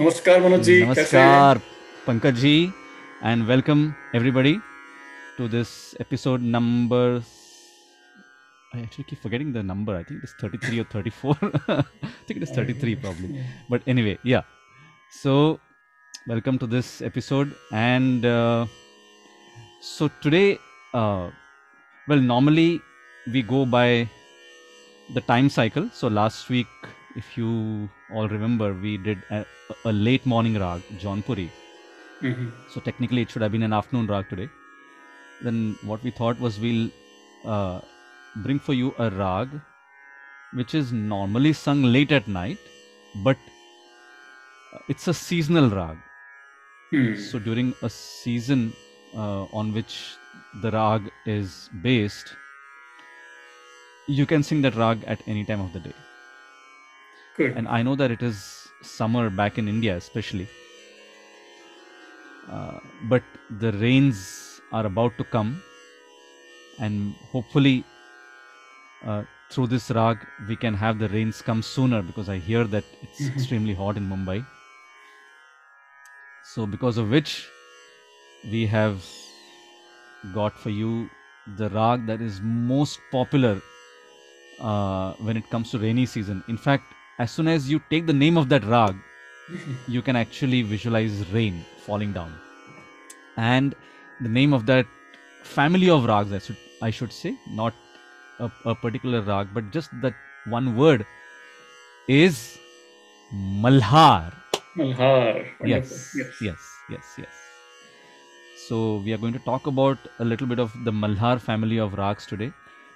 नमस्कार मनोज जी कैसे हैं Namaskar, Pankaj ji, and welcome everybody to this episode number. I actually keep forgetting the number. I think it's 33 or 34. I think it is 33 probably. But anyway, yeah. So, welcome to this episode. And uh, so today, uh, well, normally we go by the time cycle. So, last week, if you all remember, we did a, a late morning rag, Jaunpuri. Mhm. So technically, it should have been an afternoon rag today. Then what we thought was we'll uh, bring for you a rag which is normally sung late at night, but it's a seasonal rag. Hmm. So during a season uh, on which the rag is based, you can sing that rag at any time of the day. Good. And I know that it is summer back in India, especially. Uh, but the rains are about to come, and hopefully, uh, through this rag, we can have the rains come sooner because I hear that it's Mhm. extremely hot in Mumbai. So, because of which, we have got for you the rag that is most popular uh, when it comes to rainy season. In fact, as soon as you take the name of that rag, you can actually visualize rain falling down. And the name of that family of rags, I should, I should say, not a, a particular rag, but just that one word is Malhar. Malhar. Yes, Yes, yes, yes, yes. So we are going to talk about a little bit of the Malhar family of rags today.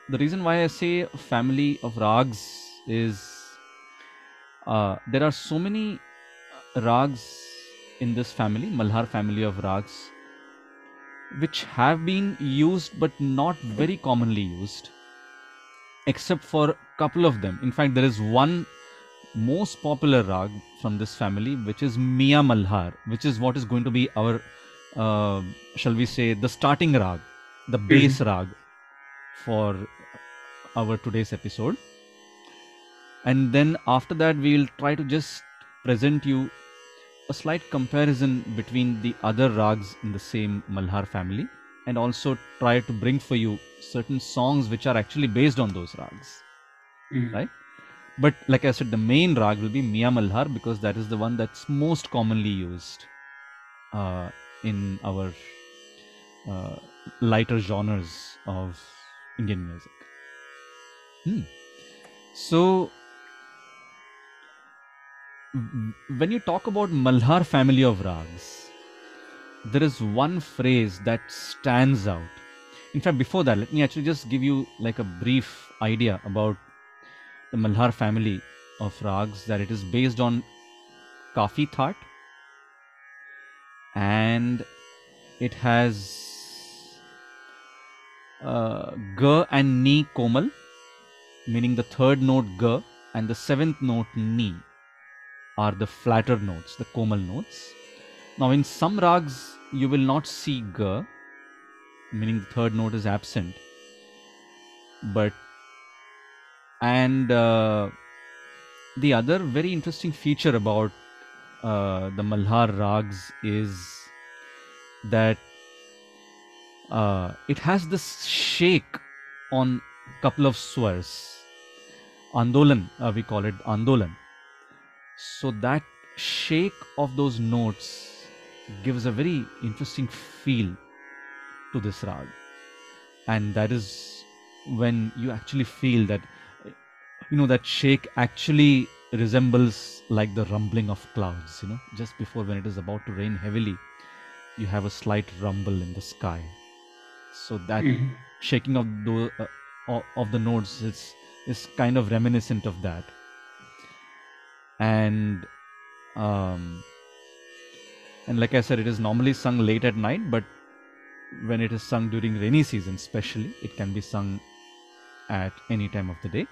The reason why I say family of rags is uh, there are so many rags in this family, Malhar family of rags, which have been used but not very commonly used, except for a couple of them. In fact, there is one most popular rag from this family, which is Mia Malhar, which is what is going to be our, uh, shall we say, the starting rag, the base rag for our today's episode. And then after that, we will try to just present you a slight comparison between the other rags in the same Malhar family and also try to bring for you certain songs which are actually based on those rags Hmm. right? But like I said, the main rag will be Mia Malhar because that is the one that's most commonly used uh, in our uh, lighter genres of Indian music. Hmm. So, when you talk about Malhar family of rags, there is one phrase that stands out. In fact, before that, let me actually just give you like a brief idea about the Malhar family of rags that it is based on Kafi That and it has uh, Ga and Ni Komal, meaning the third note Ga and the seventh note Ni are the flatter notes, the Komal notes. Now, in some rags, you will not see Ga, meaning the third note is absent, but and uh, the other very interesting feature about uh, the Malhar rags is that uh, it has this shake on couple of swars. Andolan, uh, we call it Andolan. So that shake of those notes gives a very interesting feel to this rag. And that is when you actually feel that you know that shake actually resembles like the rumbling of clouds you know just before when it is about to rain heavily you have a slight rumble in the sky so that Mhm. shaking of the uh, of the notes is is kind of reminiscent of that and um and like i said it is normally sung late at night but when it is sung during rainy season especially it can be sung at any time of the day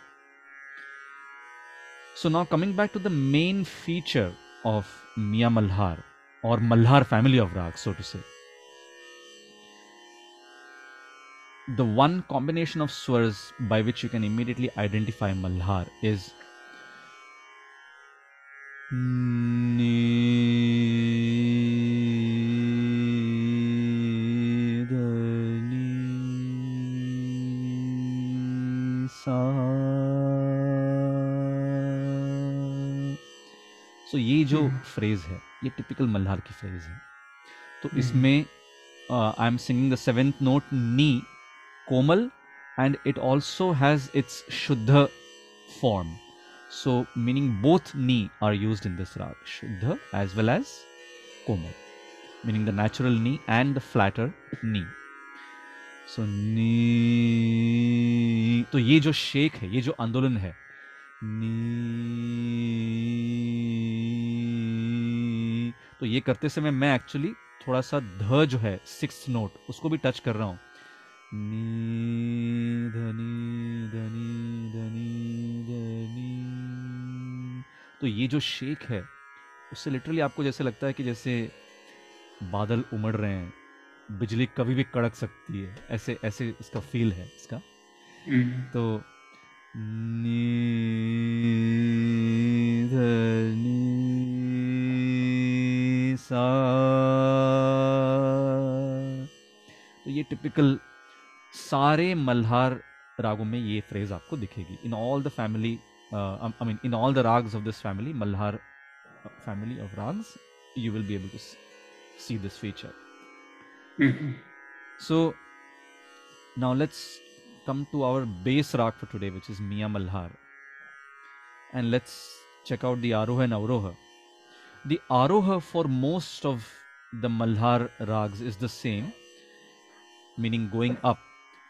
so now coming back to the main feature of Mia Malhar or Malhar family of rags, so to say. The one combination of swars by which you can immediately identify Malhar is so ये जो phrase है ये typical Malhar की phrase है। तो हम्म। इसमें I am singing the seventh note knee Komal and it also has its शुद्ध form so meaning both ni are used in this rag shuddha as well as komal meaning the natural ni and the flatter ni so ni तो ये जो shake है ये जो आंदोलन है नी तो ये करते समय मैं एक्चुअली थोड़ा सा ध जो है सिक्स नोट उसको भी टच कर रहा हूँ नी धनी धनी धनी धनी तो ये जो शेक है उससे लिटरली आपको जैसे लगता है कि जैसे बादल उमड़ रहे हैं बिजली कभी भी कड़क सकती है ऐसे ऐसे इसका फील है इसका। हम्म, तो नी धनी सा। तो ये टिपिकल सारे मल्हार रागों में ये फ्रेज आपको दिखेगी। In all the family uh, um, I mean, in all the rags of this family, Malhar uh, family of rags, you will be able to see this feature. Mm-hmm. So now let's come to our base rag for today, which is Mia Malhar. And let's check out the Aroha and Avroha. The Aroha for most of the Malhar rags is the same, meaning going up.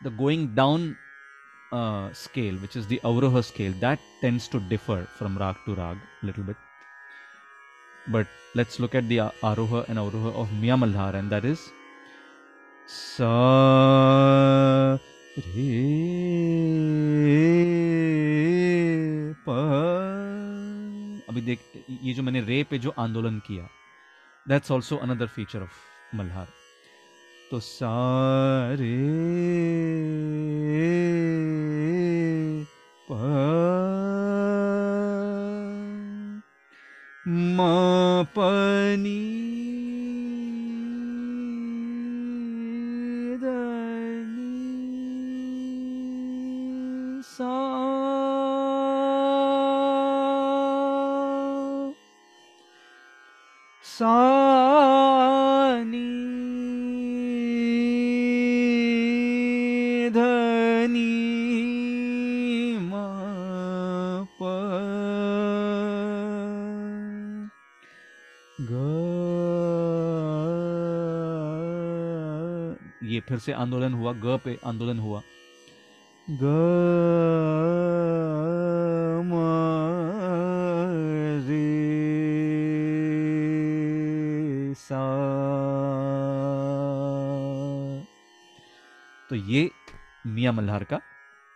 The going down uh, scale, which is the Avroha scale, that tends to differ from rag to rag a little bit. But let's look at the Aroha and Avroha of Mia Malhar, and that is सा रे प अभी देख ये जो मैंने रे पे जो आंदोलन किया that's also another feature of Malhar तो सा रे प ग ये फिर से आंदोलन हुआ ग पे आंदोलन हुआ। ग सा। तो ये मियाँ मल्हार का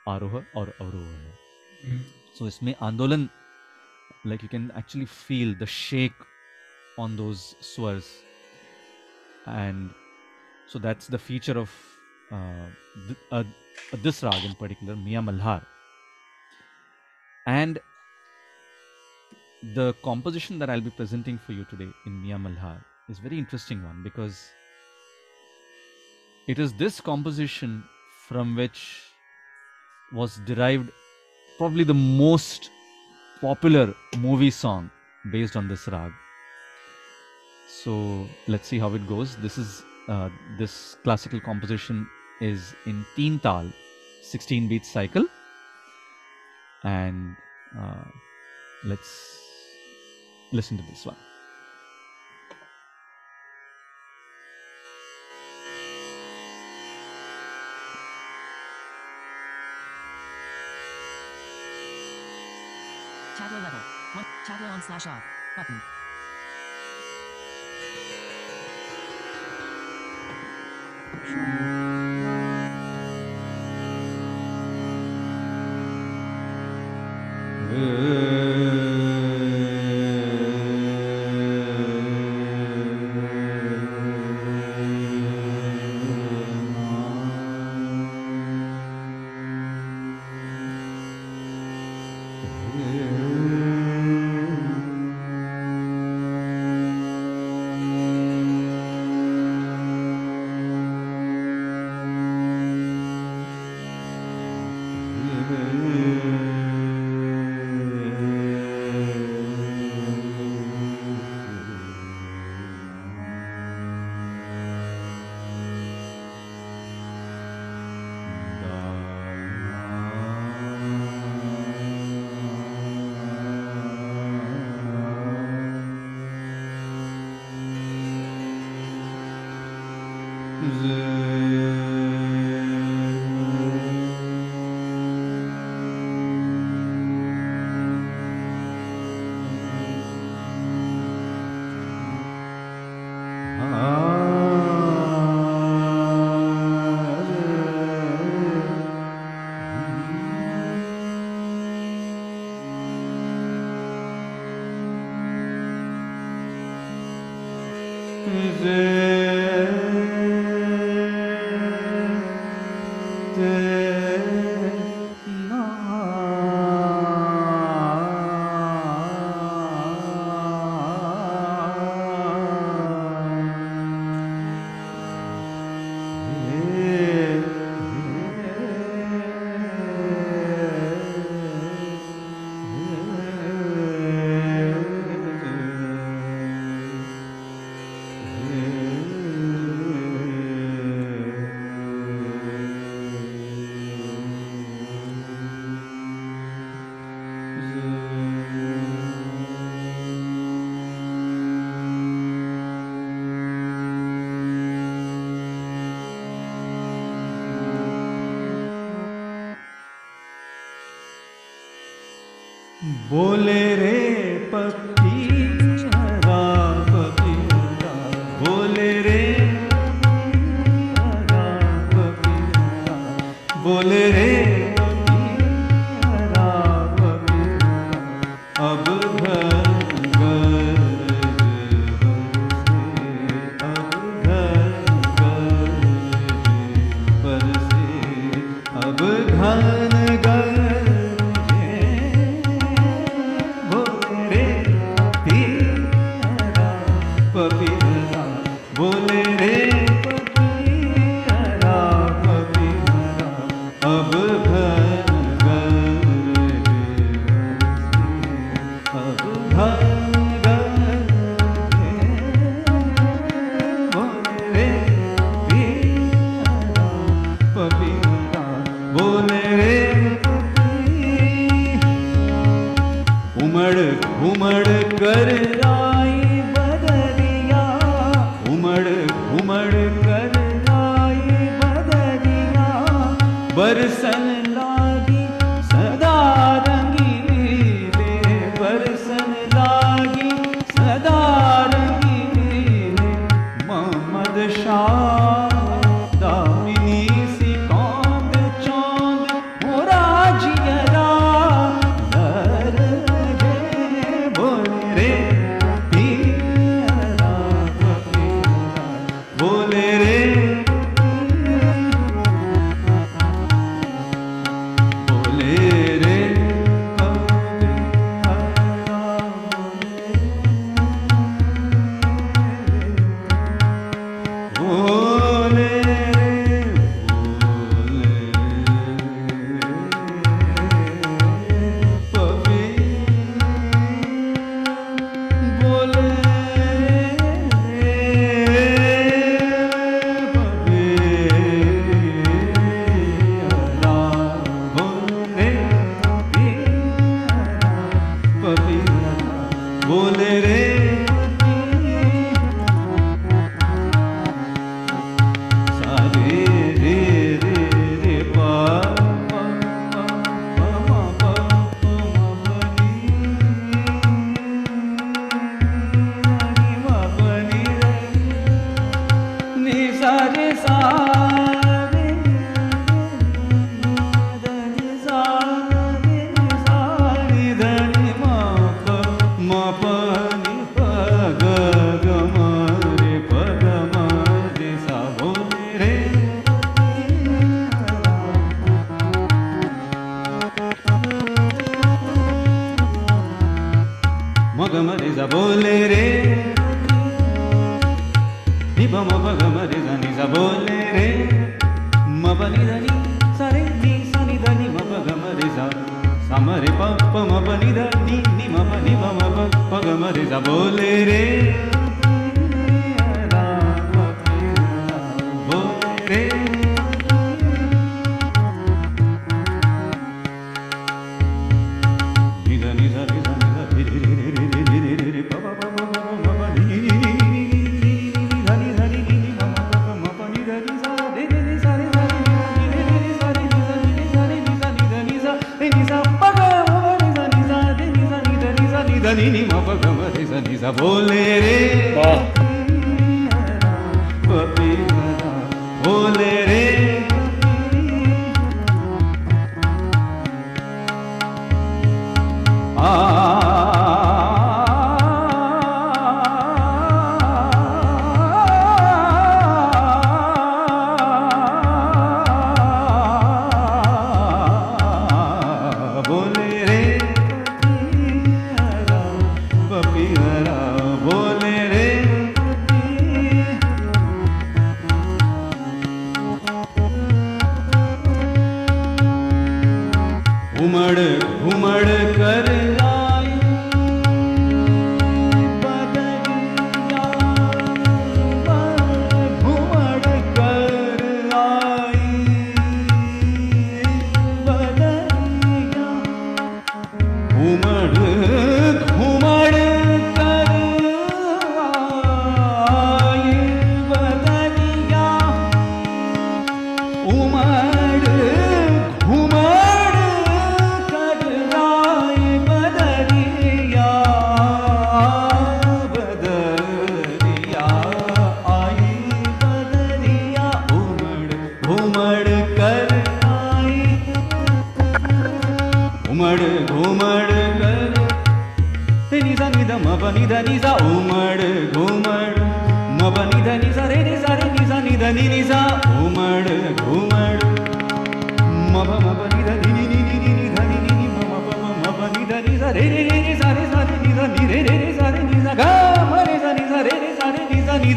आरोह और अवरोह है। सो so इसमें आंदोलन like you can actually feel the shake on those swars and so that's the feature of uh, th- uh, this rag in particular Mia Malhar and the composition that I'll be presenting for you today in Mia Malhar is very interesting one because it is this composition from which was derived probably the most popular movie song based on this rag. So let's see how it goes. This is uh, this classical composition is in teen tal, 16 beat cycle, and uh, let's listen to this one. Tableau level. 1. Tableau on slash off. Button. te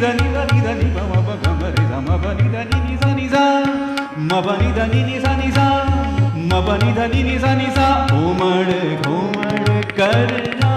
रे नि सा नि ध नि ध नि ध नि म म प ग म रे सा म प नि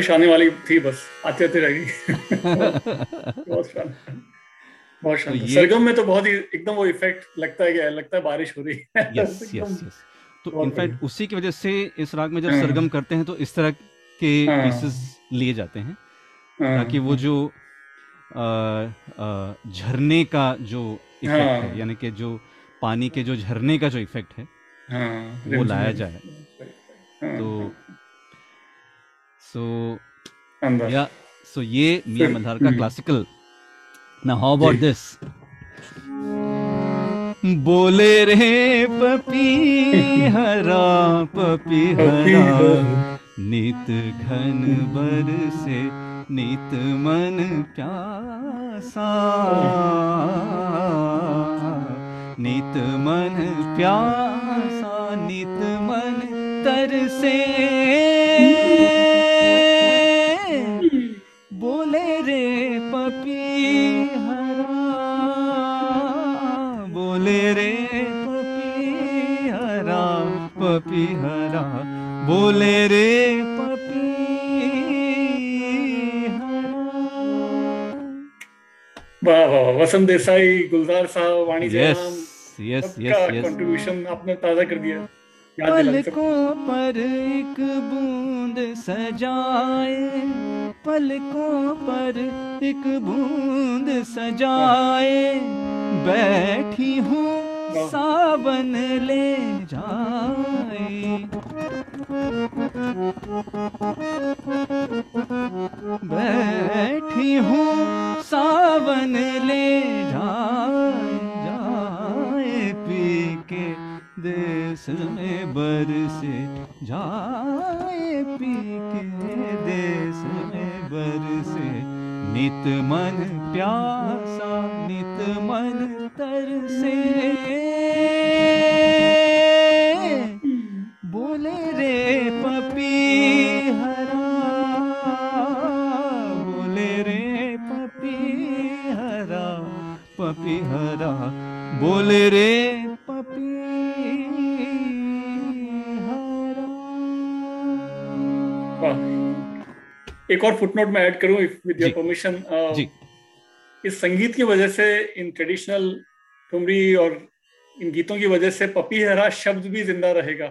बारिश आने वाली थी बस आते आते रह गई बहुत बहुत तो सरगम में तो बहुत ही एकदम वो इफ़ेक्ट लगता है कि लगता है बारिश हो रही है। यस यस यस तो इनफैक्ट उसी की वजह से इस राग में जब हाँ। सरगम करते हैं तो इस तरह के हाँ। पीसेस लिए जाते हैं। हाँ, ताकि वो जो झरने का जो इफ़ेक्ट हाँ। है। यानी कि जो पानी के जो झरने का जो इफ़ेक्ट है हाँ, वो लाया जाए। हाँ, तो सो या सो ये मियाँ मल्हार का। क्लासिकल ना हाउ अबाउट। दिस बोले रे पपी हरा पपी हरा। नित घन बर से नित मन प्यासा। नित मन प्यासा नित मन तरसे वसंत देसाई गुलजार साहब वाणी यस जयराम यस सबका यस यस कंट्रीब्यूशन आपने ताज़ा कर दिया। पलकों पर एक बूंद सजाए पलकों पर एक बूंद सजाए बैठी हूँ। सावन ले जाए। बैठी हूँ, सावन ले जाए पी के देश में बरसे, जाए पी के देश में बरसे। नित मन प्यासा, नित मन तरसे। बोले रे पपी हरा। बोले रे पपी हरा। पपी हरा। बोले रे पपी हरा। एक और फुटनोट में ऐड करूँ विद योर परमिशन इस संगीत की वजह से इन ट्रेडिशनल ठुमरी और इन गीतों की वजह से पपी हरा शब्द भी ज़िंदा रहेगा।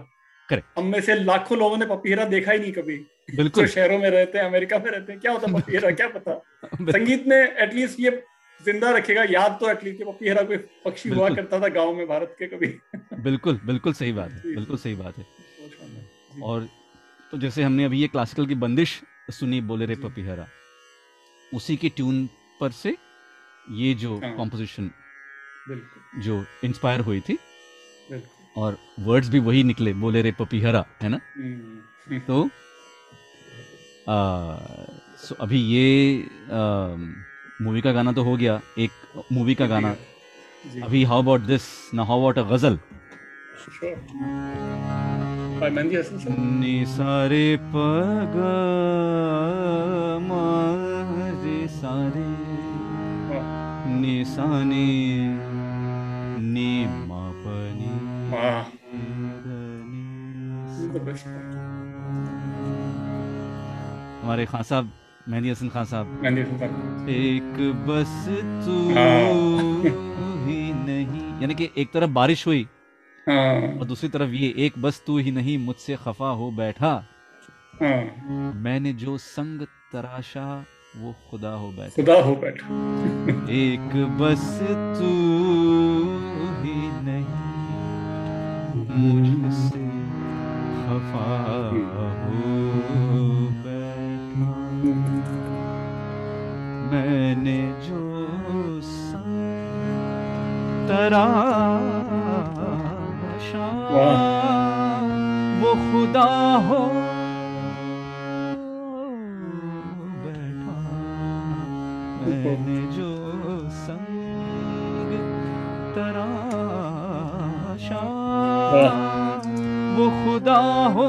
Correct. हम में से लाखों लोगों ने पपीहरा देखा ही नहीं कभी। जो बिल्कुल शहरों में रहते हैं अमेरिका में रहते हैं क्या होता पपीहरा क्या पता? संगीत ने एटलीस्ट ये ज़िंदा रखेगा याद तो एटलीस्ट पपीहरा कोई पक्षी हुआ करता था गाँव में भारत के कभी। बिल्कुल बिल्कुल सही बात है बिल्कुल सही बात है। और तो जैसे हमने अभी ये क्लासिकल की बंदिश सुनी बोले रे पपीहरा उसी की ट्यून पर से ये जो हाँ। कॉम्पोजिशन जो इंस्पायर हुई थी बिल्कुल। और वर्ड्स भी वही निकले बोले रे पपीहरा है ना? हम्म, तो आ, सो अभी ये मूवी का गाना तो हो गया एक मूवी का गाना। अभी हाउ अबाउट दिस ना हाउ अबाउट अ गज़ल सारे पग सारे। वाह, नि हमारे खान साहब मेहंदी हसन खान साहब. एक बस तू हाँ। ही नहीं। यानी कि एक तरफ़ बारिश हुई हाँ, और दूसरी तरफ़ ये एक बस तू ही नहीं मुझसे खफा हो बैठा। हाँ, मैंने जो संग तराशा वो खुदा हो बैठा। खुदा हो बैठा। एक बस तू मुझसे खफा हो बैठा मैंने जो तराशा वो खुदा हो। बैठा मैंने वो खुदा हो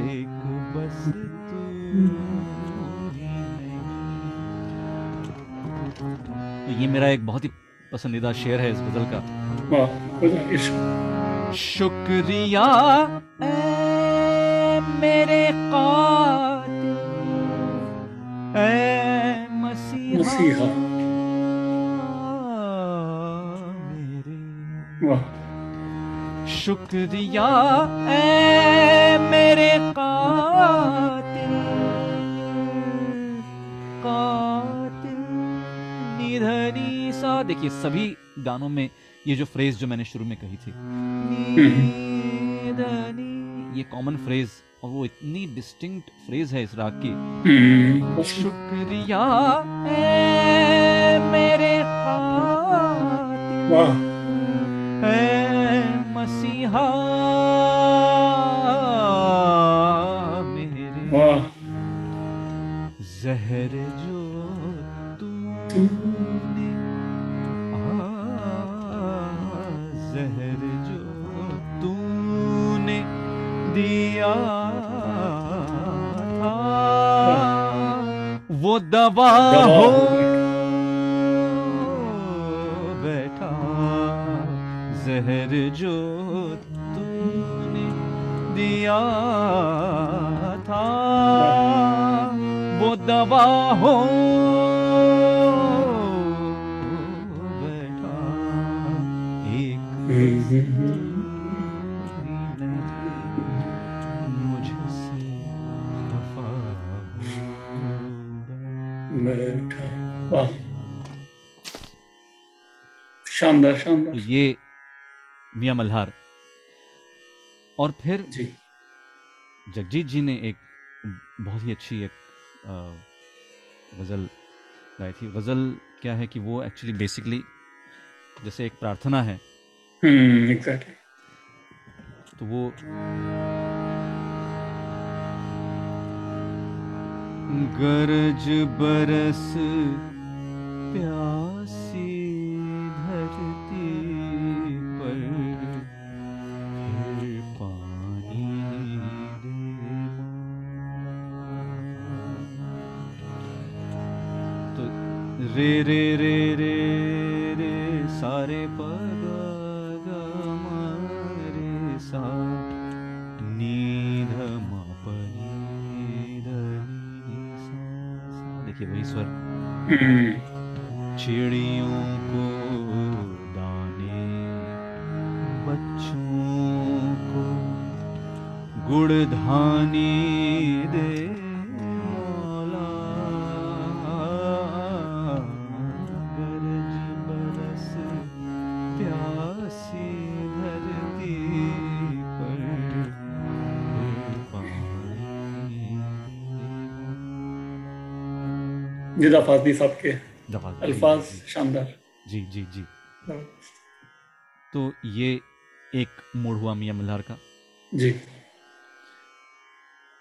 एक बस तू तो ये मेरा एक बहुत ही पसंदीदा शेर है इस गज़ल का। शुक्रिया ए मेरे कातिल ए मसीहा मसीहा। शुक्रिया ए मेरे कातिल। कातिल निधनी सा। देखिए सभी गानों में ये जो फ्रेज जो मैंने शुरू में कही थी। निधनी। ये कॉमन फ्रेज और वो इतनी डिस्टिंक्ट फ्रेज है इस राग की। शुक्रिया ए मेरे कातिल। मसीहा मेरे। जहर जो तूने जहर जो तूने दिया वो दवा। हो बैठा जहर जो दिया था। वो दवा हो बैठा एक शानदार शानदार। ये मियाँ मल्हार और फिर जी। जगजीत जी ने एक बहुत ही अच्छी एक गज़ल गाई थी। गज़ल क्या है कि वो एक्चुअली बेसिकली जैसे एक प्रार्थना है। हम्म एग्जैक्टली तो वो गरज बरस प्यासी रे रे रे रे रे, सारे पग ग रे सा नी। देखिए वही स्वर चिड़ियों को दाने, बच्चों को गुड़ धानी दे जिदा फाजली साहब के अल्फाज शानदार। जी जी जी। तो ये एक मोड़ हुआ मियाँ मल्हार का? जी।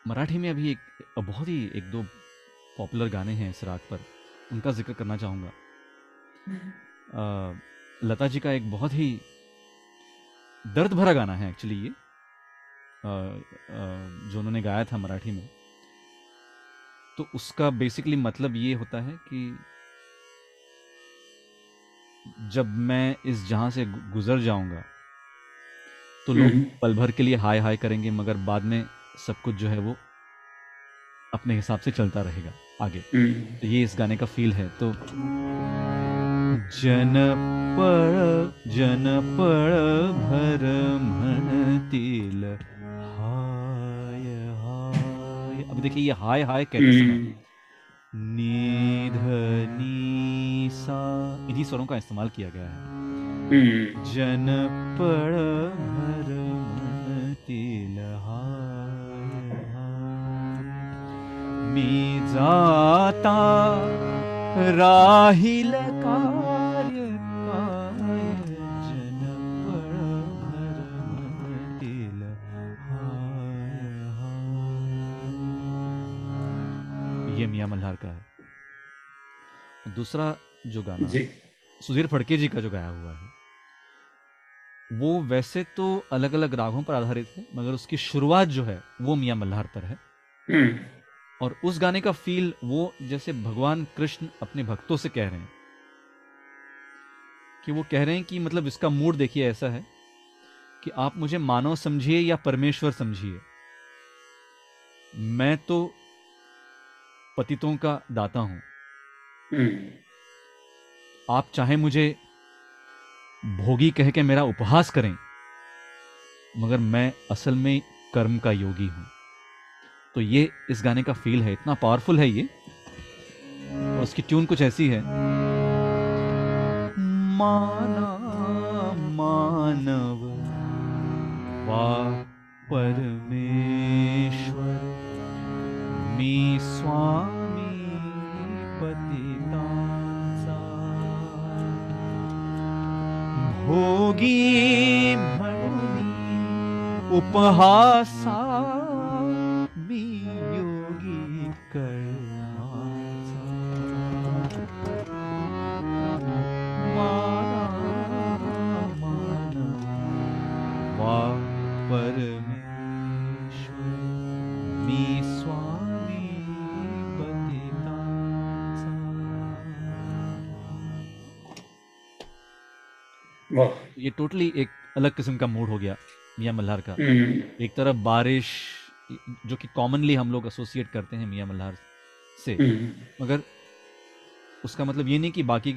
मराठी में अभी एक बहुत ही एक दो पॉपुलर गाने हैं इस राग पर। उनका ज़िक्र करना चाहूँगा। लता जी का एक बहुत ही दर्द भरा गाना है एक्चुअली ये। अ, अ, जो उन्होंने गाया था मराठी में। तो उसका बेसिकली मतलब ये होता है कि जब मैं इस जहाँ से गुजर जाऊँगा तो लोग हम्म। पल भर के लिए हाय हाय करेंगे मगर बाद में सब कुछ जो है वो अपने हिसाब से चलता रहेगा आगे। हम्म। तो ये इस गाने का फील है। तो जन पळ जन पळ भर हाय हाय अब देखिए ये हाय हाय कैसे सुना। हम्म, नीध नी सा। इन्हीं स्वरों का इस्तेमाल किया गया है। हम्म, जन मी जाता राहील कार्य मियाँ मल्हार का है। दूसरा जो गाना जी। सुधीर फड़के जी का जो गाया हुआ है वो वैसे तो अलग अलग रागों पर आधारित है मगर उसकी शुरुआत जो है वो मियाँ मल्हार पर है। हम्म, और उस गाने का फील वो जैसे भगवान कृष्ण अपने भक्तों से कह रहे हैं कि वो कह रहे हैं कि मतलब इसका मूड देखिए ऐसा है कि आप मुझे मानव समझिए या परमेश्वर समझिए। मैं तो पतितों का दाता हूँ। हम्म, आप चाहे मुझे भोगी कह के मेरा उपहास करें मगर मैं असल में कर्म का योगी हूँ। तो ये इस गाने का फील है इतना पावरफुल है ये। और उसकी ट्यून कुछ ऐसी है। माना मानव वा परमेश्वर। मी स्वामी पतितांचा भोगी म्हणून उपहासा टोटली एक अलग किस्म का मूड हो गया मियाँ मल्हार का। हम्म, एक तरफ़ बारिश जो कि कॉमनली हम लोग एसोसिएट करते हैं मियाँ मल्हार से। हम्म, मगर उसका मतलब ये नहीं कि बाकी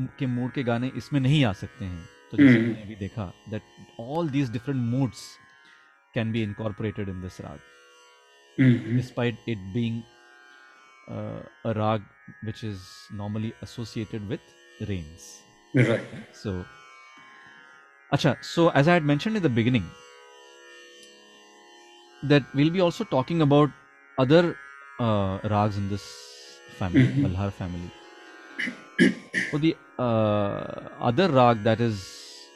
के मूड के गाने इसमें नहीं आ सकते हैं। तो जैसे हम्म। हमने अभी देखा that all these different moods can be incorporated in this raga uh, a rag which is normally associated with rains. right. So, acha, so as I had mentioned in the beginning, that we'll be also talking about other uh, rags in this family, Mhm. Malhar family. So the uh, other rag that is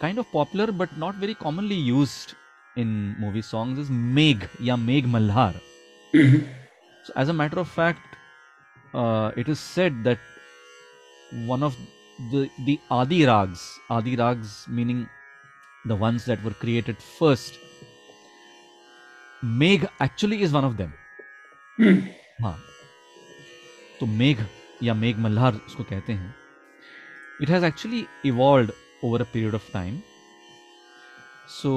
kind of popular but not very commonly used in movie songs is Megh ya Megh Malhar. Mhm, So, as a matter of fact, uh, it is said that one of the the Adi rags, Adi rags meaning the ones that were created first, Megh actually is one of them. Hmm, हाँ तो मेघ या मेघ मल्हार उसको कहते हैं it has actually evolve over a period of time so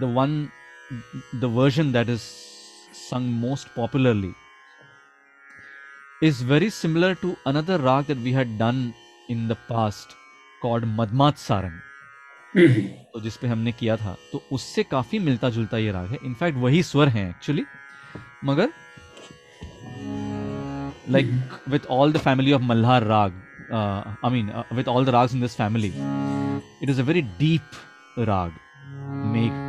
the one the version that is sung most popularly is very similar to another rag that we had done in the past called Madmat Sarang. Hmm, तो जिस पे हमने किया था तो उससे काफ़ी मिलता जुलता ये राग है। इनफैक्ट वही स्वर हैं एक्चुअली मगर like with all the family of Malhar raga I mean with all the ragas in this family it is a very deep raga Megh नी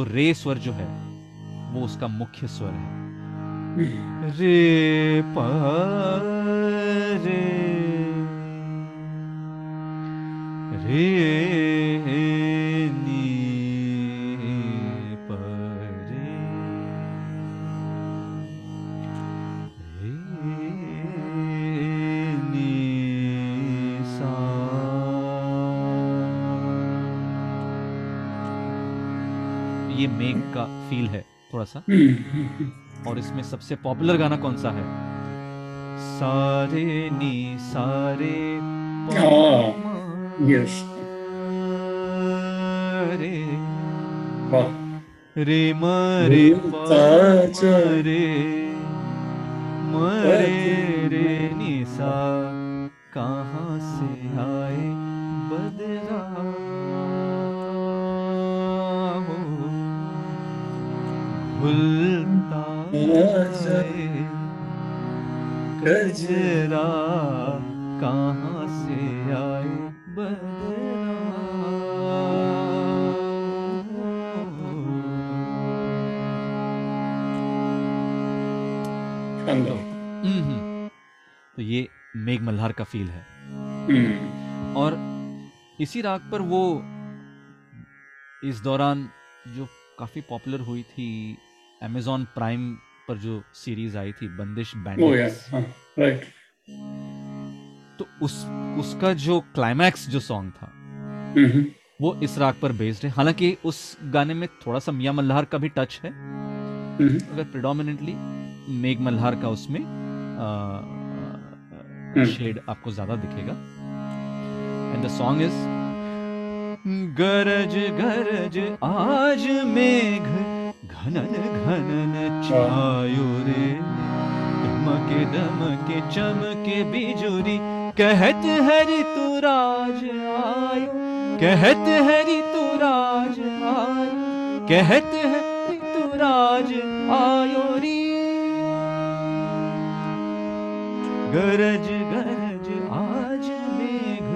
तो रे स्वर जो है वो उसका मुख्य स्वर है। हम्म, रे प रे रे मेघ का फील है थोड़ा सा हम्म, और इसमें सबसे पॉपुलर गाना कौन सा है? सारे नी सारे प हाँ. रे रे म रे प गजरा कहाँ से आए शानदार हम्म तो ये मेघ मल्हार का फील है। हम्म, और इसी राग पर वो इस दौरान जो काफ़ी पॉपुलर हुई थी अमेजॉन प्राइम पर जो सीरीज़ आई थी बंदिश ओ यार बैंडिट्स हाँ राइट तो उस उसका जो क्लाइमैक्स जो सॉन्ग था हम्म, वो इस राग पर बेस्ड है। हालाँकि उस गाने में थोड़ा सा मियाँ मल्हार का भी टच है। हम्म, मगर प्रिडोमिनेटली मेघ मल्हार का उसमें शेड आपको ज़्यादा दिखेगा। एंड द सॉन्ग इज़ गरज गरज आज मेघ घनन घनन छायो रे। दमके दमके चमके बिजुरी। कहत है ऋतुराज आयो। कहत है ऋतुराज आयो। कहत है ऋतुराज आयो री। गरज गरज आज मेघ।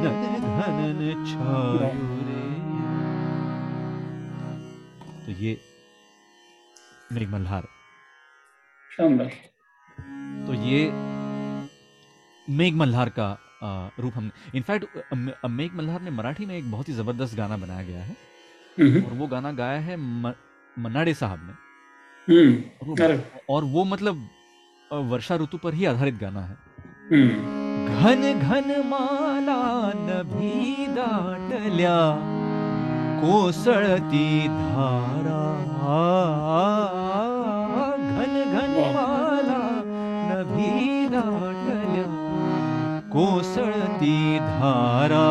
घनन घनन छायो रे। तो ये मेघ मल्हार। तो ये मेघ मल्हार का रूप हमने इनफैक्ट मेघ मल्हार ने मराठी में एक बहुत ही ज़बरदस्त गाना बनाया गया है। हम्म, और वो गाना गाया है म, मन्नाडे साहब ने। हम्म, और वो, और वो मतलब वर्षा ऋतु पर ही आधारित गाना है। हम्म, घन घन माला नभी दाटल्या कोसळती धारा घन घन. माला नभी दाटल्या धारा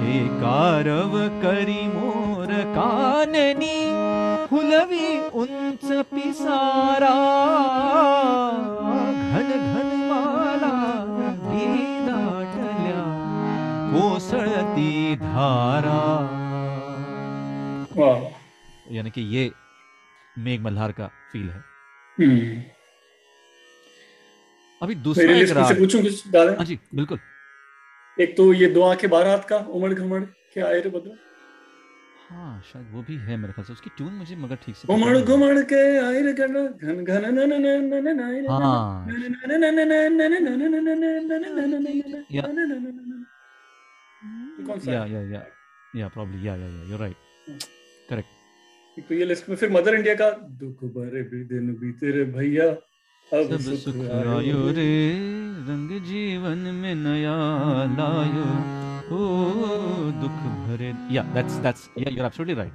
हे कारव करी मोर काननी, फुलवी उंच पिसारा घन घन माला नदी दाटल्या धारा यानी कि ये मेघ मल्हार का फील है हम्म अभी दूसरा एक राग पूछूँ कुछ गाने हाँ जी बिल्कुल एक तो ये दो आँखें बारात का उमड़ घमड़ के आए रे बदला हाँ शायद वो भी है मेरे ख्याल से उसकी ट्यून मुझे मगर ठीक से नहीं घुमड़ के आए रे गण घन घन न न न न न न न हाँ या कौन सा या है? या या या प्रॉब्ली या या या यू राइट करेक्ट तो ये लिस्ट में फिर मदर इंडिया का दुख भरे भी दिन बीते रे भैया अब सब सुख आयो रे। रंग जीवन में नया लायो। ओ दुख भरे या that's that's yeah you are absolutely right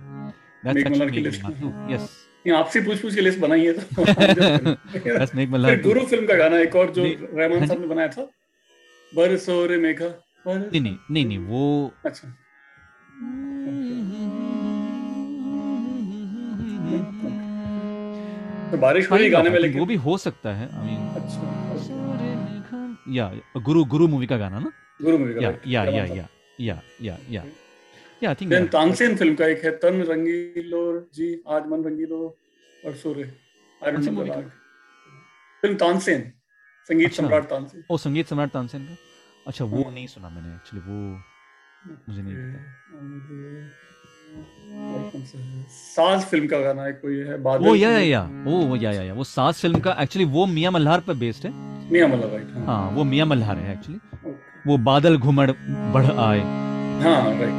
that's actually list. में। टू यस ये आपसे पूछ पूछ के लिस्ट बनाई है तो दैट्स मेघ मल्हार गुरु फ़िल्म का गाना एक और जो रहमान हाँ साहब ने बनाया था बरसो रे मेघा नहीं नहीं नहीं नहीं वो अच्छा। तो बारिश हो of, गाने में think वो भी हो सकता है आई मीन अच्छा या गुरु गुरु मूवी का गाना ना? गुरु मूवी का या या या या या या या। या आई थिंक तानसेन फ़िल्म का एक है तन रंगीलो जी आज मन रंगीलो और सोरे आई डोंट फ़िल्म तानसेन संगीत अच्छा। सम्राट तानसेन। ओ संगीत सम्राट तानसेन का? अच्छा वो हाँ। नहीं सुना मैंने एक्चुअली वो मुझे नहीं पता। और कौन सा? साज फ़िल्म का गाना है कोई है बादल वो या या या वो वो या या या वो सास फ़िल्म का एक्चुअली वो मियाँ मल्हार पर बेस्ड है। मियाँ मल्हार राइट हाँ। हाँ वो मियाँ मल्हार है एक्चुअली. वो बादल घुमड़ बढ़ आए। हाँ राइट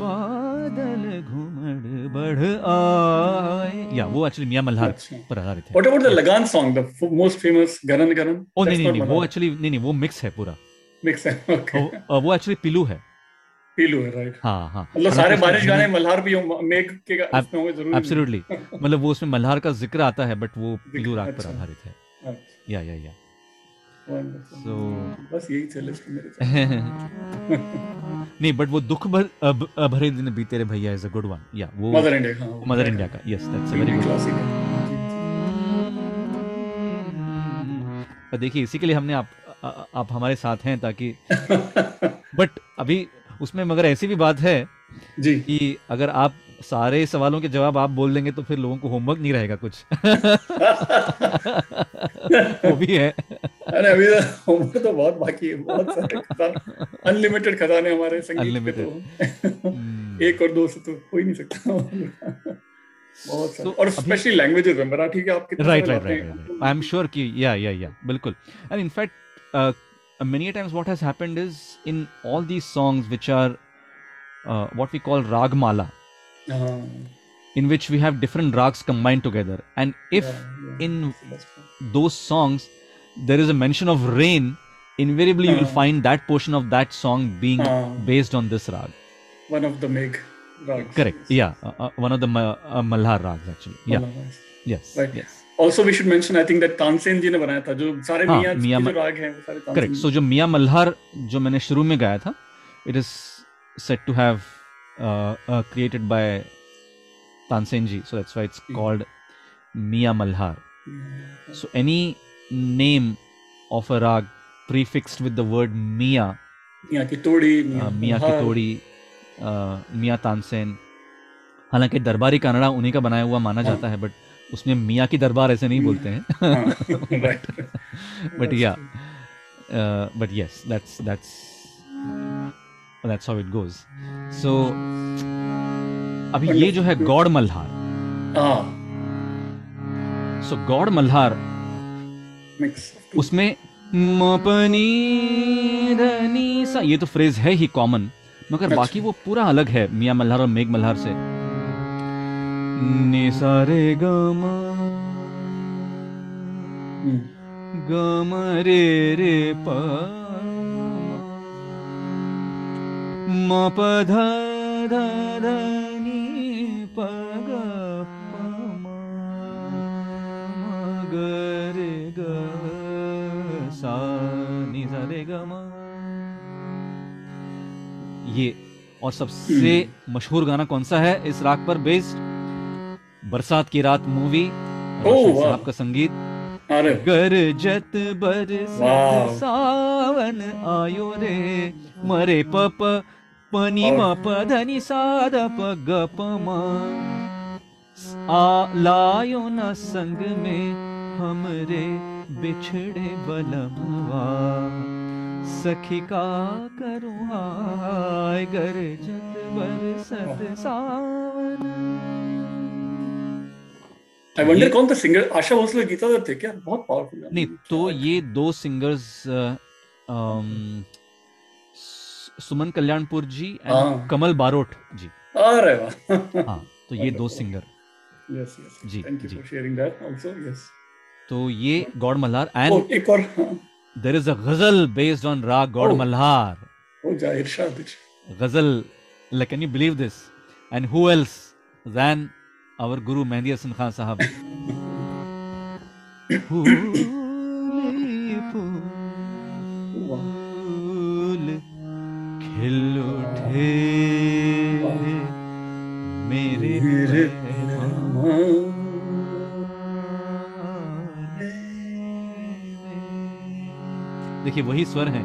बादल घुमड़ बढ़ आए। या वो एक्चुअली मियाँ मल्हार पर आधारित है। What about the Lagaan song the most famous गरन गरन ओ नहीं नहीं नहीं वो एक्चुअली नहीं नहीं वो मिक्स है पूरा। मिक्स है वो एक्चुअली पिलू है। पीलू है राइट हाँ हाँ। मतलब सारे बारिश गाने मल्हार भी मेघ के उसमें होंगे ज़रूर एब्सोल्युटली मतलब वो उसमें मल्हार का ज़िक्र आता है बट वो पिलू राग पर अच्छा। आधारित है। या या या सो बस यही मेरे नहीं बट वो दुख भर भरे दिन बीते रे भैया इज़ अ गुड वन या वो मदर इंडिया हाँ मदर इंडिया का। Yes that's a very good classic देखिए इसी के लिए हमने आप आप हमारे साथ हैं ताकि बट अभी उसमें मगर ऐसी भी बात है जी। कि अगर आप सारे सवालों के जवाब आप बोल देंगे तो फिर लोगों को होमवर्क नहीं रहेगा कुछ। वो भी है। अरे अभी तो होमवर्क तो बहुत बाकी है बहुत सारे अनलिमिटेड खजाने हमारे संगीत के तो। हम्म, एक और दो से तो हो ही नहीं सकता। बहुत सारे। So, और स्पेशली लैंग्वेजेस में मराठी के आप कितने right right right I am sure कि या या या बिल्कुल। And uh, many times what has happened is in all these songs which are uh, what we call ragmala हाँ, in which we have different rags combined together and if yeah, yeah. in those songs there is a mention of rain invariably you will Uh. find that portion of that song being Uh. based on this rag One of the Meg rags. correct yeah uh, uh, one of the Ma- uh, malhar rags actually yeah Mallah rags. yes Right. yes Also, we should mention, I think that Tansen ji ने बनाया था जो सारे हाँ, मियाँ मियाँ जो राग हैं वो सारे करेक्ट सो जो मियाँ मल्हार जो मैंने शुरू में गाया था it is set to have created by Tansen ji so that's why it's. Called Miyan Malhar so any name of a raga prefixed with the word मियाँ मियाँ की तोड़ी मियाँ की तोड़ी मियाँ तानसेन हालाँकि दरबारी कानड़ा उन्हीं का बनाया हुआ माना हाँ। जाता है बट उसमें मियाँ की दरबार ऐसे नहीं बोलते हैं। But yeah uh, but yes that's that's that's how it goes. अभी ये जो है गौड़ मल्हार। सो गौड़ मल्हार उसमें मपनी धनी सा ये तो फ्रेज है ही कॉमन मगर। बाकी वो पूरा अलग है मियाँ मल्हार और मेघ मल्हार से। नि सा रे ग गम रे रे प। म प ध ध ध नि प ग प म। म ग रे ग सा। नि सा रे ग म ये और सबसे मशहूर गाना कौन सा है? इस राग पर बेस्ड बरसात की रात मूवी रोशन वाह। साहब का संगीत। गरजत बरसत। सावन आयो रे मरे पप पनी म और- प धनी साद प ग प म। आ लायो न संग में हमरे बिछड़े बलमवा सखी का करूँ आय गरजत बरसत सावन। आई वंडर कौन था सिंगर आशा भोसले गीता दत्त थे क्या बहुत पावरफुल नहीं तो ये दो सिंगर्स सुमन कल्याणपुर जी एंड हाँ। कमल बारोट जी। अरे वाह। हाँ तो ये दो singer yes yes ji, thank you. For sharing that also yes तो ये गौड़ मल्हार एंड एक और हाँ, there is a ghazal based on raga Gaud Oh. Malhar ओ जा इरशाद गज़ल like can you believe this? And who else than our guru Mehdi Hasan sahab फूल खिल उठे मेरे देखिए वही स्वर है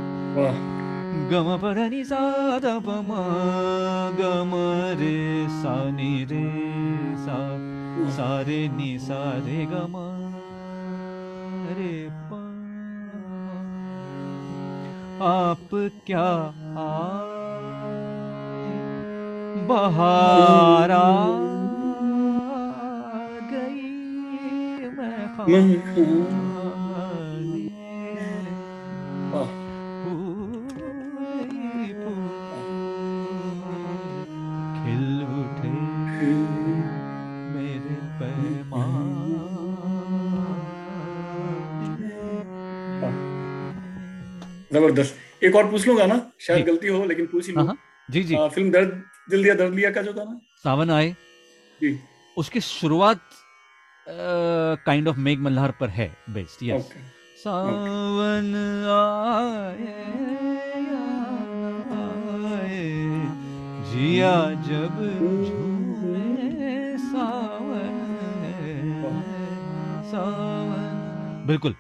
गम पर नि सा द प म गम। रे सा नि रे सा सा रे नि सा रे ग रे प। आप क्या आए बहार आ गई मैं ज़बरदस्त। एक और पूछ लूँगा ना? शायद गलती हो लेकिन पूछ ही हाँ लूँ। हाँ जी जी। आ, फ़िल्म दर्द दिल दिया दर्द लिया का जो गाना? सावन आए। जी। उसकी शुरुआत काइंड ऑफ़ मेघ मल्हार पर है बेस्ड यस ओके सावन आए आए जिया जब झूमे सावन सावन। बिल्कुल।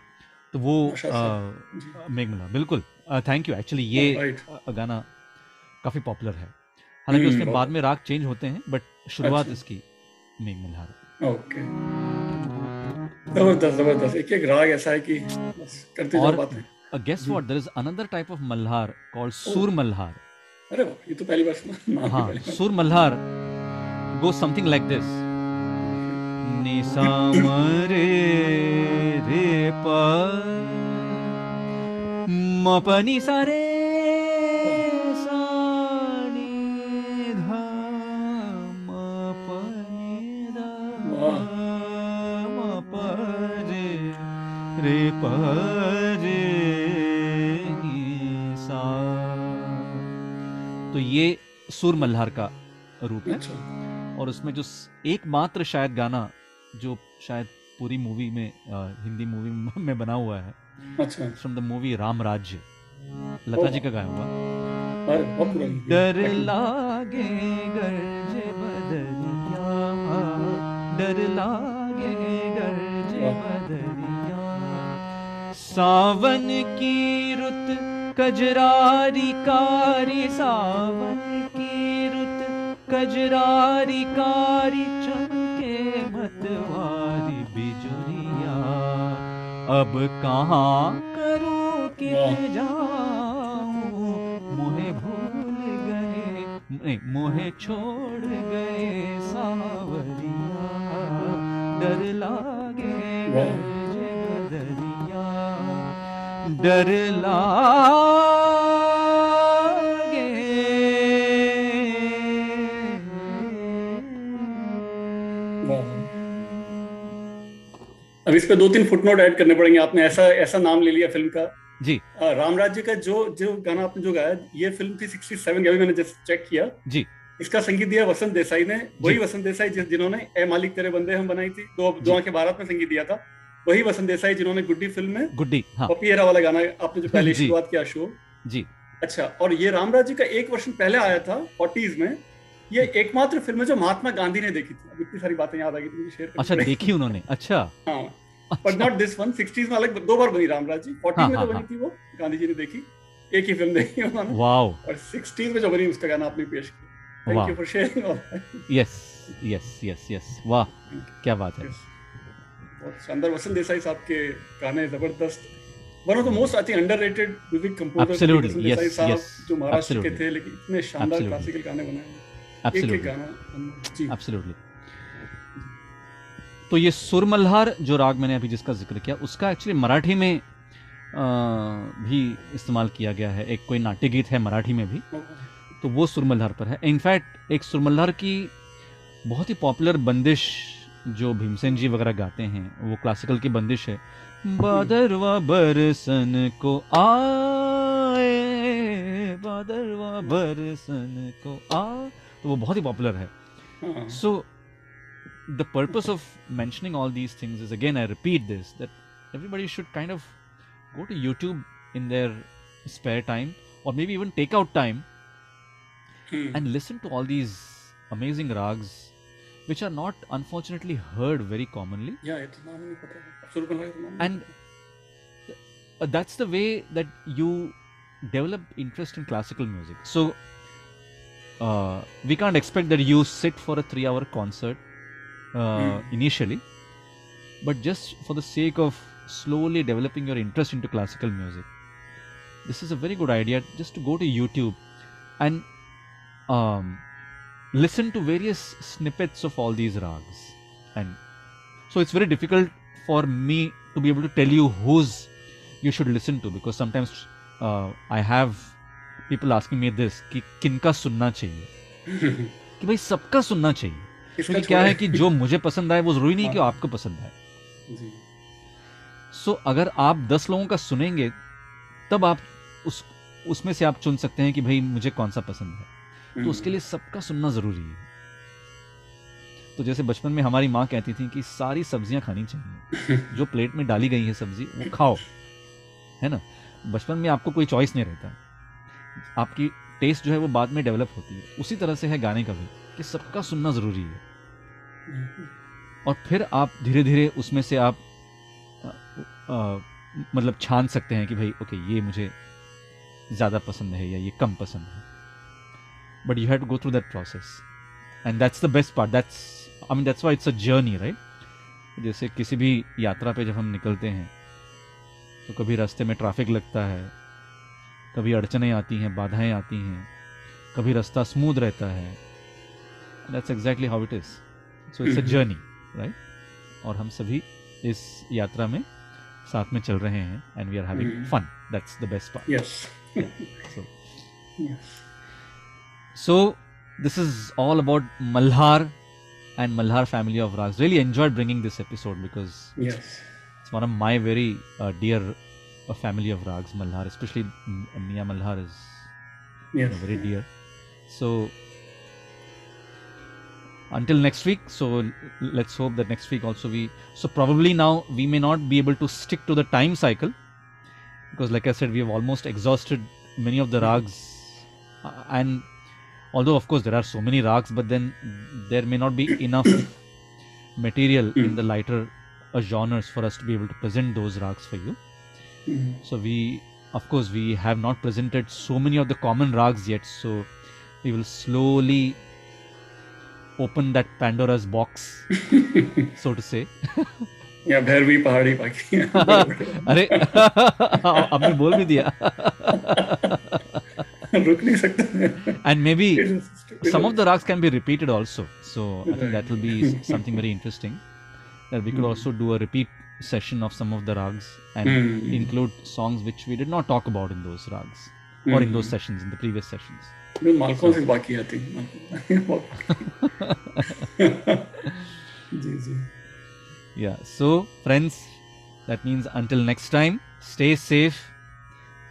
तो वो मेघ मल्हार बिल्कुल। थैंक यू एक्चुअली ये राइट गाना काफ़ी पॉपुलर है। हालाँकि उसके बाद में राग चेंज होते हैं बट शुरुआत अच्छा। इसकी मेघ मल्हार ओके ज़बरदस्त ज़बरदस्त। एक एक राग ऐसा है कि करते और बातें। uh, guess what? There is another type of malhar called sur अरे वाह ये तो पहली बार सुना। ही पहली बार। sur malhar goes something like this ni sa pa re रे सा। तो ये सुर मल्हार का रूप है। अच्छा। और उसमें जो एकमात्र शायद गाना जो शायद पूरी मूवी में हिंदी मूवी में बना हुआ है। अच्छा। From the movie Ram Rajya Lata जी का गाया हुआ। डर लागे गरजे बदरिया डर लागे गरजे बदरिया सावन की रुत कजरारी कारी। सावन की रुत कजरारी कारी। अब कहाँ करूँ किर जाऊँ? मुहे भूल गए नहीं मोहे छोड़ गए सावरिया। डर लागे गए गरजे बदरिया डर लागे अब इस पे दो तीन फुटनोट ऐड करने पड़ेंगे। आपने ऐसा ऐसा नाम ले लिया फ़िल्म का। जी। आ, राम राज्य का जो जो गाना आपने जो गाया ये फ़िल्म थी 67 की अभी मैंने जस्ट चेक किया। जी। इसका संगीत दिया वसंत देसाई ने। वही वसंत देसाई जिस जिन्होंने ए मालिक तेरे बंदे हम बनाई थी। दो दो आँखें भारत में संगीत दिया था। वही वसंत देसाई जिन्होंने गुड्डी फ़िल्म में गुड्डी हाँ। पपी हेरा वाला गाना आपने जो पहले शुरुआत किया शो जी। अच्छा और ये जी का एक वर्षन पहले आया था फोर्टीज में। ये एकमात्र फ़िल्म है जो महात्मा गांधी ने देखी थी। इतनी सारी बातें याद आ गई थी मुझे शेयर अच्छा देखी उन्होंने? अच्छा। But not this one sixties में अलग दो बार बनी रामराज जी फोर्टीज हाँ, में हाँ, जो बनी हाँ। थी वो गांधी जी ने देखी। एक ही फ़िल्म देखी उन्होंने। और सिक्सटीज में जो बनी उसका गाना आपने पेश किया। Thank you for sharing yes yes yes yes वाह क्या बात है। बहुत शानदार। वसंत देसाई साहब के गाने ज़बरदस्त। One of the most I think underrated music composer yes, yes, जो महाराष्ट्र के थे लेकिन इतने शानदार क्लासिकल गाने बनाए। एब्सोल्युटली तो ये सुरमल्हार जो राग मैंने अभी जिसका ज़िक्र किया उसका एक्चुअली मराठी में अ, भी इस्तेमाल किया गया है। एक कोई नाट्य गीत है मराठी में भी तो वो सुरमल्हार पर है। इनफैक्ट एक सुरमल्हार की बहुत ही पॉपुलर बंदिश जो भीमसेन जी वगैरह गाते हैं वो क्लासिकल की बंदिश है। बादरवा बरसन को आए बादरवा बरसन को आ तो वो बहुत ही पॉपुलर है हाँ, So, the purpose of mentioning all these things is again, I repeat this that everybody should kind of go to YouTube in their spare time, or maybe even take out time hmm, and listen to all these amazing rags, which are not unfortunately heard very commonly. या ये तो नाम ही नहीं पता सुरमल्हार का नाम And uh, that's the way that you develop interest in classical music. So, uh, we can't expect that you sit for a three hour concert uh, Hmm. initially, but just for the sake of slowly developing your interest into classical music, this is a very good idea just to go to YouTube and um, listen to various snippets of all these rags. And so it's very difficult for me to be able to tell you whose you should listen to because sometimes uh, I have people asking me this कि किनका सुनना चाहिए? कि भाई सबका सुनना चाहिए। क्योंकि क्या है कि जो मुझे पसंद आए वो ज़रूरी नहीं कि हाँ। आपको पसंद आए। सो अगर आप दस लोगों का सुनेंगे तब आप उस उसमें से आप चुन सकते हैं कि भाई मुझे कौन सा पसंद है। हम्म, तो उसके लिए सबका सुनना ज़रूरी है। तो जैसे बचपन में हमारी माँ कहती थी कि सारी सब्ज़ियाँ खानी चाहिए। जो प्लेट में डाली गई है सब्ज़ी वो खाओ। है ना? बचपन में आपको कोई चॉइस नहीं रहता। आपकी टेस्ट जो है वो बाद में डेवलप होती है। उसी तरह से है गाने का भी कि सबका सुनना ज़रूरी है। और फिर आप धीरे धीरे उसमें से आप अ, अ, मतलब छान सकते हैं कि भाई ओके ये मुझे ज़्यादा पसंद है या ये कम पसंद है। But you have to go through that process and that's the best part that's I mean that's why it's a journey right जैसे किसी भी यात्रा पे जब हम निकलते हैं तो कभी रास्ते में ट्रैफ़िक लगता है कभी अड़चने आती हैं बाधाएँ आती हैं कभी रास्ता स्मूद रहता है। That's exactly how it is so it's a journey right और हम सभी इस यात्रा में साथ में चल रहे हैं and we are having fun that's the best part yes so so this is all about Malhar and Malhar family of ragas really enjoyed bringing this episode because it's one of my very dear uh, family of rags malhar especially mia malhar is you know, very dear. So until next week so let's hope that next week also we so probably now we may not be able to stick to the time cycle because like i said we have almost exhausted many of the rags uh, and although of course there are so many rags but then there may not be enough material in the lighter uh, genres for us to be able to present those rags for you Mhm. so we, of course, we have not presented so many of the common rags yet. So we will slowly open that Pandora's box, so to say. या भैरवी पहाड़ी बाकी अरे आपने बोल भी दिया रुक नहीं सकते and maybe some of the rags can be repeated also. So I think that will be something very interesting. That we could Hmm. also do a repeat session of some of the rags and mm. include songs which we did not talk about in those rags mm. or in those sessions in the previous sessions. Is yeah. So, friends, that means until next time, stay safe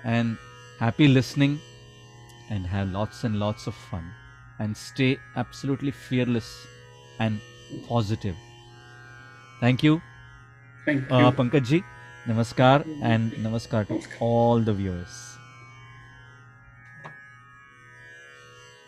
and happy listening and have lots and lots of fun and stay absolutely fearless and positive. Thank you. Thank uh, you. Uh, Pankaj ji, namaskar and namaskar to all the viewers.